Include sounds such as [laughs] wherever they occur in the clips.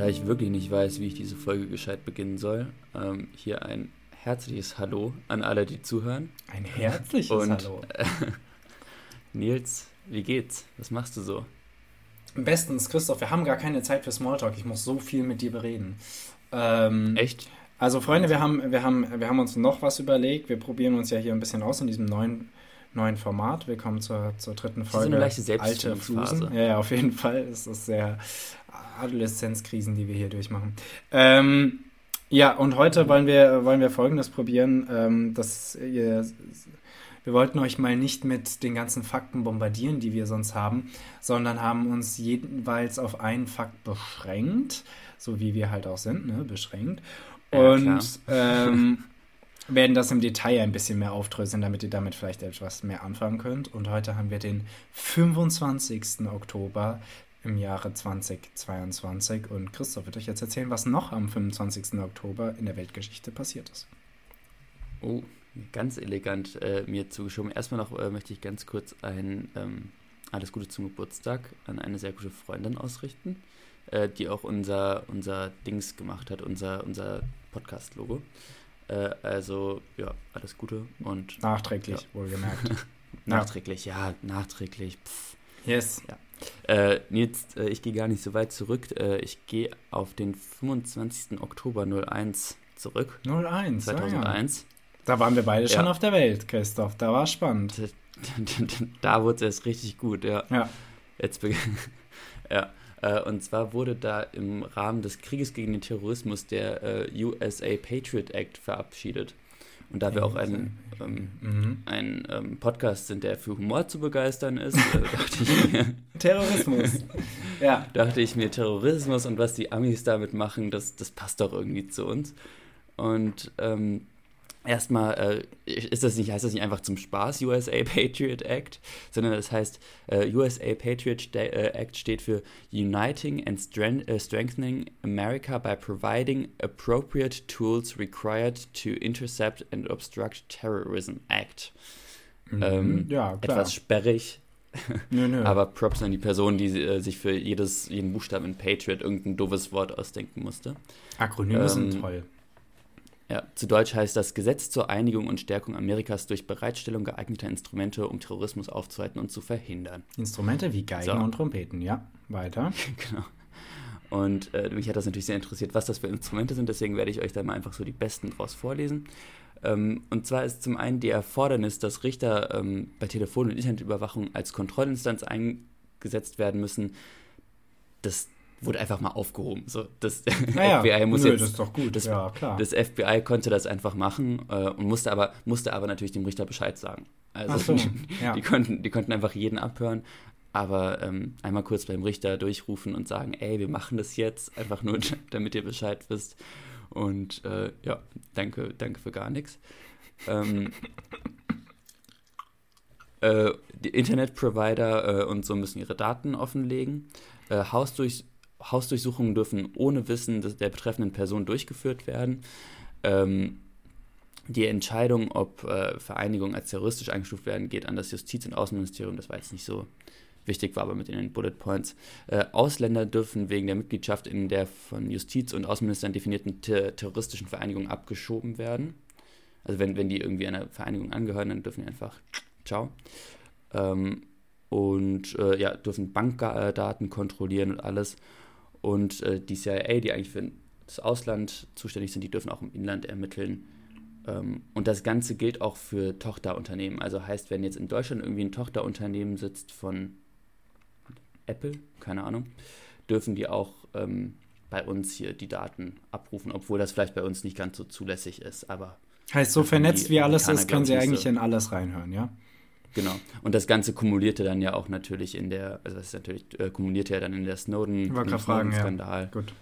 da ich wirklich nicht weiß, wie ich diese Folge gescheit beginnen soll, ähm, hier ein herzliches Hallo an alle, die zuhören. Ein herzliches Und, Hallo. Äh, [laughs] Nils, wie geht's? Was machst du so? Bestens, Christoph, wir haben gar keine Zeit für Smalltalk. Ich muss so viel mit dir bereden. Ähm, Echt? Also, Freunde, wir haben, wir, haben, wir haben uns noch was überlegt. Wir probieren uns ja hier ein bisschen aus in diesem neuen, neuen Format. Willkommen zur, zur dritten ist Folge. so eine leichte Alte Selbstfindungsphase. Ja, ja, auf jeden Fall. Es ist sehr Adoleszenzkrisen, die wir hier durchmachen. Ähm, ja, und heute wollen wir, wollen wir Folgendes probieren, ähm, dass ihr, wir wollten euch mal nicht mit den ganzen Fakten bombardieren, die wir sonst haben, sondern haben uns jeweils auf einen Fakt beschränkt, so wie wir halt auch sind, ne, beschränkt. Ja, Und ähm, [laughs] werden das im Detail ein bisschen mehr aufdröseln, damit ihr damit vielleicht etwas mehr anfangen könnt. Und heute haben wir den 25. Oktober im Jahre 2022. Und Christoph wird euch jetzt erzählen, was noch am 25. Oktober in der Weltgeschichte passiert ist. Oh, ganz elegant äh, mir zugeschoben. Erstmal noch äh, möchte ich ganz kurz ein ähm, alles Gute zum Geburtstag an eine sehr gute Freundin ausrichten, äh, die auch unser, unser Dings gemacht hat, unser, unser Podcast-Logo. Äh, also, ja, alles Gute und Nachträglich, wohlgemerkt. [laughs] nachträglich, ja, nachträglich. Pff. Yes. Äh, Nils, äh, ich gehe gar nicht so weit zurück. Äh, ich gehe auf den 25. Oktober 01 zurück. 01. ah ja. 2001. Da waren wir beide schon Ja. auf der Welt, Christoph. Da war spannend. [laughs] da wurde es erst richtig gut, ja. Ja. Jetzt [laughs] ja. Äh, und zwar wurde da im Rahmen des Krieges gegen den Terrorismus der äh, USA Patriot Act verabschiedet. Und da wir auch ein, ähm, Mhm. ein ähm, Podcast sind, der für Humor zu begeistern ist, äh, [laughs] dachte, ich mir, [laughs] Terrorismus. [laughs] ja. dachte ich mir, Terrorismus und was die Amis damit machen, das, das passt doch irgendwie zu uns. Und ähm, erstmal äh, ist das nicht, heißt das nicht einfach zum Spaß USA Patriot Act, sondern das heißt, äh, USA Patriot Sta- äh, Act steht für Uniting and Stren äh, Strengthening America by Providing Appropriate Tools Required to Intercept and Obstruct Terrorism Act. Ähm, Mhm. ja, klar. Etwas sperrig, nö, nö. aber Props an die Person, die äh, sich für jedes, jeden Buchstaben in Patriot irgendein doofes Wort ausdenken musste. Akronyme sind ähm, toll. Ja, zu Deutsch heißt das Gesetz zur Einigung und Stärkung Amerikas durch Bereitstellung geeigneter Instrumente, um Terrorismus aufzuhalten und zu verhindern. Instrumente wie Geigen so. und Trompeten, ja. Weiter. [laughs] genau. Und äh, mich hat das natürlich sehr interessiert, was das für Instrumente sind, deswegen werde ich euch da mal einfach so die besten draus vorlesen. Ähm, und zwar ist zum einen die Erfordernis, dass Richter ähm, bei Telefon- und Internetüberwachung als Kontrollinstanz eingesetzt werden müssen. Das wurde einfach mal aufgehoben. So, das [laughs] Naja, FBI muss nö, jetzt das ist doch gut. das- ja, klar. Das FBI konnte das einfach machen äh, und musste aber, musste aber natürlich dem Richter Bescheid sagen. Also so, [laughs] ja. die, konnten, die konnten einfach jeden abhören, aber ähm, einmal kurz beim Richter durchrufen und sagen, ey, wir machen das jetzt, einfach nur, [laughs] damit ihr Bescheid wisst. Und äh, ja, danke, danke für gar nichts. Ähm, äh, die Internetprovider äh, und so müssen ihre Daten offenlegen. Äh, Hausdurch Hausdurchsuchungen dürfen ohne Wissen der betreffenden Person durchgeführt werden. Ähm, die Entscheidung, ob äh, Vereinigungen als terroristisch eingestuft werden, geht an das Justiz- und Außenministerium. Das war jetzt nicht so wichtig, war aber mit in den Bullet Points. Äh, Ausländer dürfen wegen der Mitgliedschaft in der von Justiz- und Außenministern definierten ter terroristischen Vereinigung abgeschoben werden. Also wenn, wenn die irgendwie einer Vereinigung angehören, dann dürfen die einfach ciao. Ähm, und äh, ja, dürfen Bankdaten kontrollieren und alles. Und äh, die CIA, die eigentlich für das Ausland zuständig sind, die dürfen auch im Inland ermitteln. Ähm, und das Ganze gilt auch für Tochterunternehmen. Also heißt, wenn jetzt in Deutschland irgendwie ein Tochterunternehmen sitzt von Apple, keine Ahnung, dürfen die auch ähm, bei uns hier die Daten abrufen, obwohl das vielleicht bei uns nicht ganz so zulässig ist. Aber heißt, so vernetzt wie alles ist, können sie eigentlich so. in alles reinhören, ja? Genau. Und das Ganze kumulierte dann ja auch natürlich in der, also das ist natürlich, äh, kumulierte ja dann in der Snowden, Ich wollte im gerade fragen, ja. Snowden-Skandal. Gut.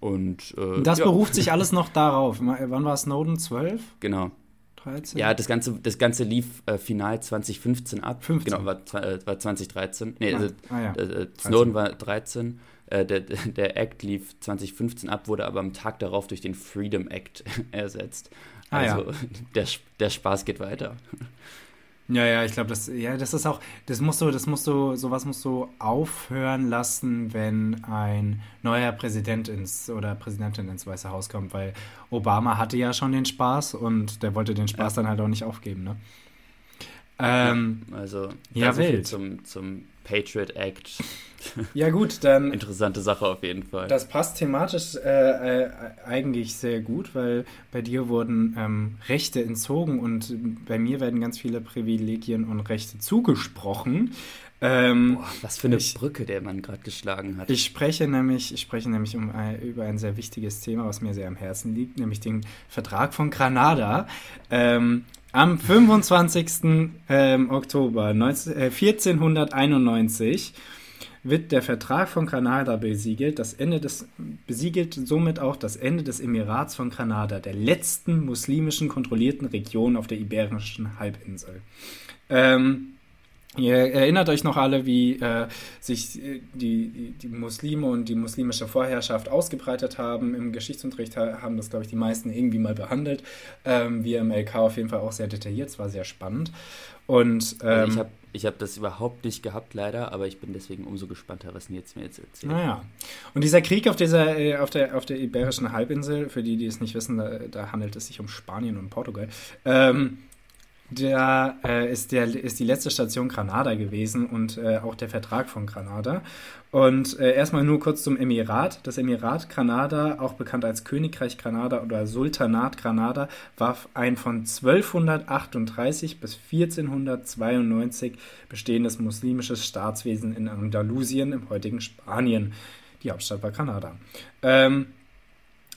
Und, äh, das ja, beruft sich [laughs] alles noch darauf. Wann war Snowden? 12? Genau. 13? Ja, das Ganze, das Ganze lief äh, final 2015 ab. 15. Genau, war, äh, war 2013. Nee, Ah, also, ah, ja. äh, äh, Snowden war 13. Äh, der, [laughs] der Act lief 2015 ab, wurde aber am Tag darauf durch den Freedom Act [laughs] ersetzt. Ah. Also der, der Spaß geht weiter. Ja, ja, ich glaube, das, ja, das ist auch, das musst du, das musst du, sowas musst du aufhören lassen, wenn ein neuer Präsident ins oder Präsidentin ins Weiße Haus kommt, weil Obama hatte ja schon den Spaß und der wollte den Spaß ja. dann halt auch nicht aufgeben, ne? Ähm, ja, also, ja, wild. Zum, zum Patriot Act. [laughs] Ja, gut, dann. [laughs] Interessante Sache auf jeden Fall. Das passt thematisch äh, äh, eigentlich sehr gut, weil bei dir wurden ähm, Rechte entzogen und bei mir werden ganz viele Privilegien und Rechte zugesprochen. Ähm, Boah, was für eine ich, Brücke der Mann gerade geschlagen hat. Ich spreche nämlich, ich spreche nämlich um ein, über ein sehr wichtiges Thema, was mir sehr am Herzen liegt, nämlich den Vertrag von Granada. Ähm, am 25. Ähm, Oktober 19, äh, 1491 wird der Vertrag von Granada besiegelt, das Ende des, besiegelt somit auch das Ende des Emirats von Granada, der letzten muslimischen kontrollierten Region auf der Iberischen Halbinsel. Ähm, Ihr erinnert euch noch alle, wie äh, sich äh, die, die, die, Muslime und die muslimische Vorherrschaft ausgebreitet haben. Im Geschichtsunterricht haben das, glaube ich, die meisten irgendwie mal behandelt. Ähm, wir im LK auf jeden Fall auch sehr detailliert. Es war sehr spannend. Und, ähm, also ich habe ich hab das überhaupt nicht gehabt, leider, aber ich bin deswegen umso gespannter, was Nils mir jetzt erzählt. Naja. Und dieser Krieg auf, dieser, äh, auf, der, auf der Iberischen Halbinsel, für die, die es nicht wissen, da, da handelt es sich um Spanien und Portugal. Ähm, der, äh, ist, der ist die letzte Station Granada gewesen und äh, auch der Vertrag von Granada. Und äh, erstmal nur kurz zum Emirat. Das Emirat Granada, auch bekannt als Königreich Granada oder Sultanat Granada, war ein von 1238 bis 1492 bestehendes muslimisches Staatswesen in Andalusien im heutigen Spanien. Die Hauptstadt war Granada. Ähm,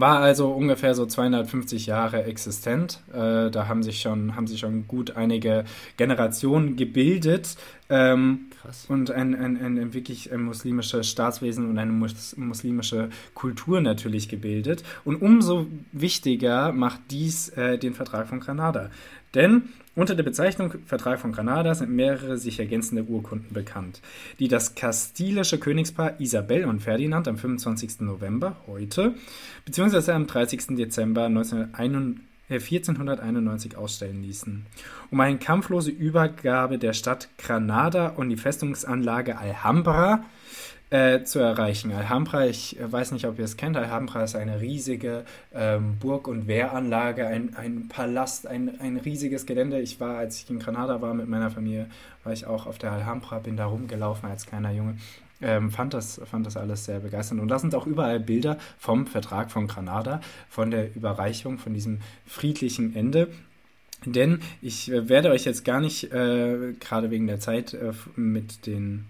war also ungefähr so 250 Jahre existent. Äh, da haben sich, schon, haben sich schon gut einige Generationen gebildet. Ähm, Krass. Und ein, ein, ein, wirklich ein muslimisches Staatswesen und eine muslimische Kultur natürlich gebildet. Und umso wichtiger macht dies äh, den Vertrag von Granada. Denn unter der Bezeichnung Vertrag von Granada sind mehrere sich ergänzende Urkunden bekannt, die das kastilische Königspaar Isabel und Ferdinand am 25. November, heute, beziehungsweise am 30. Dezember 1491 äh, ausstellen ließen, um eine kampflose Übergabe der Stadt Granada und die Festungsanlage Alhambra äh, zu erreichen. Alhambra, ich weiß nicht, ob ihr es kennt, Alhambra ist eine riesige ähm, Burg- und Wehranlage, ein, ein Palast, ein, ein riesiges Gelände. Ich war, als ich in Granada war mit meiner Familie, war ich auch auf der Alhambra, bin da rumgelaufen als kleiner Junge. Ähm, fand, das, fand das alles sehr begeisternd. Und da sind auch überall Bilder vom Vertrag von Granada, von der Überreichung, von diesem friedlichen Ende. Denn ich äh, werde euch jetzt gar nicht, äh, gerade wegen der Zeit, äh, mit den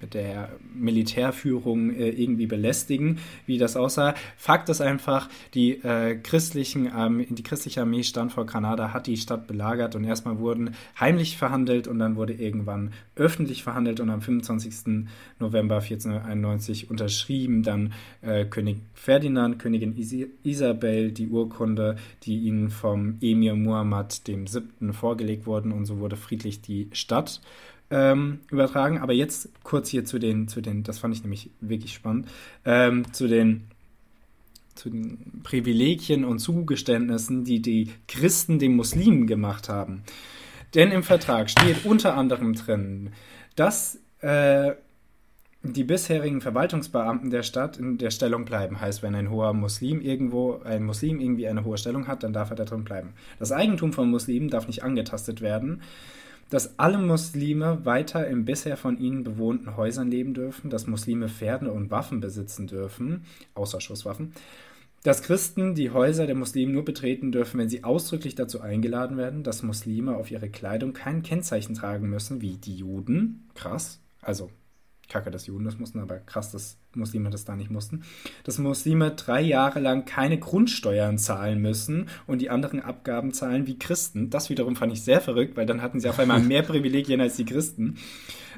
mit der Militärführung äh, irgendwie belästigen, wie das aussah. Fakt ist einfach, die, äh, christlichen Armee, die christliche Armee stand vor Granada, hat die Stadt belagert und erstmal wurden heimlich verhandelt und dann wurde irgendwann öffentlich verhandelt und am 25. November 1491 unterschrieben dann äh, König Ferdinand, Königin Isabel die Urkunde, die ihnen vom Emir Muhammad VII. vorgelegt wurden und so wurde friedlich die Stadt ähm, übertragen. Aber jetzt kurz hier zu den, zu den, das fand ich nämlich wirklich spannend, ähm, zu den zu den Privilegien und Zugeständnissen, die die Christen den Muslimen gemacht haben. Denn im Vertrag steht unter anderem drin, dass äh, die bisherigen Verwaltungsbeamten der Stadt in der Stellung bleiben. Heißt, wenn ein hoher Muslim irgendwo, ein Muslim irgendwie eine hohe Stellung hat, dann darf er da drin bleiben. Das Eigentum von Muslimen darf nicht angetastet werden dass alle Muslime weiter in bisher von ihnen bewohnten Häusern leben dürfen, dass Muslime Pferde und Waffen besitzen dürfen, außer Schusswaffen, dass Christen die Häuser der Muslime nur betreten dürfen, wenn sie ausdrücklich dazu eingeladen werden, dass Muslime auf ihre Kleidung kein Kennzeichen tragen müssen, wie die Juden, krass, also kacke, dass Juden das mussten, aber krass, dass Muslime das da nicht mussten, dass Muslime drei Jahre lang keine Grundsteuern zahlen müssen und die anderen Abgaben zahlen wie Christen. Das wiederum fand ich sehr verrückt, weil dann hatten sie auf einmal mehr Privilegien als die Christen.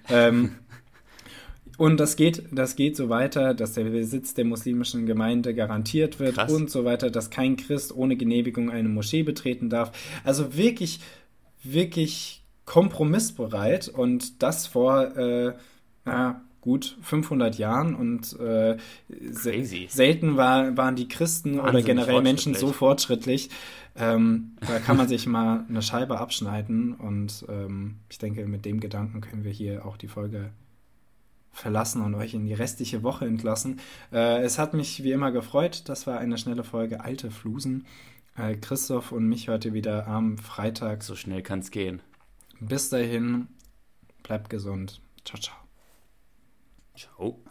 Ähm, und das geht, das geht so weiter, dass der Besitz der muslimischen Gemeinde garantiert wird Krass. und so weiter, dass kein Christ ohne Genehmigung eine Moschee betreten darf. Also wirklich, wirklich kompromissbereit und das vor äh, ja, gut 500 Jahren und äh, se selten war, waren die Christen Wahnsinnig oder generell Menschen so fortschrittlich. Ähm, da kann man sich mal eine Scheibe abschneiden und ähm, ich denke, mit dem Gedanken können wir hier auch die Folge verlassen und euch in die restliche Woche entlassen. Äh, es hat mich wie immer gefreut. Das war eine schnelle Folge Alte Flusen. Äh, Christoph und mich heute wieder am Freitag. So schnell kann es gehen. Bis dahin, bleibt gesund. Ciao, ciao. Ciao.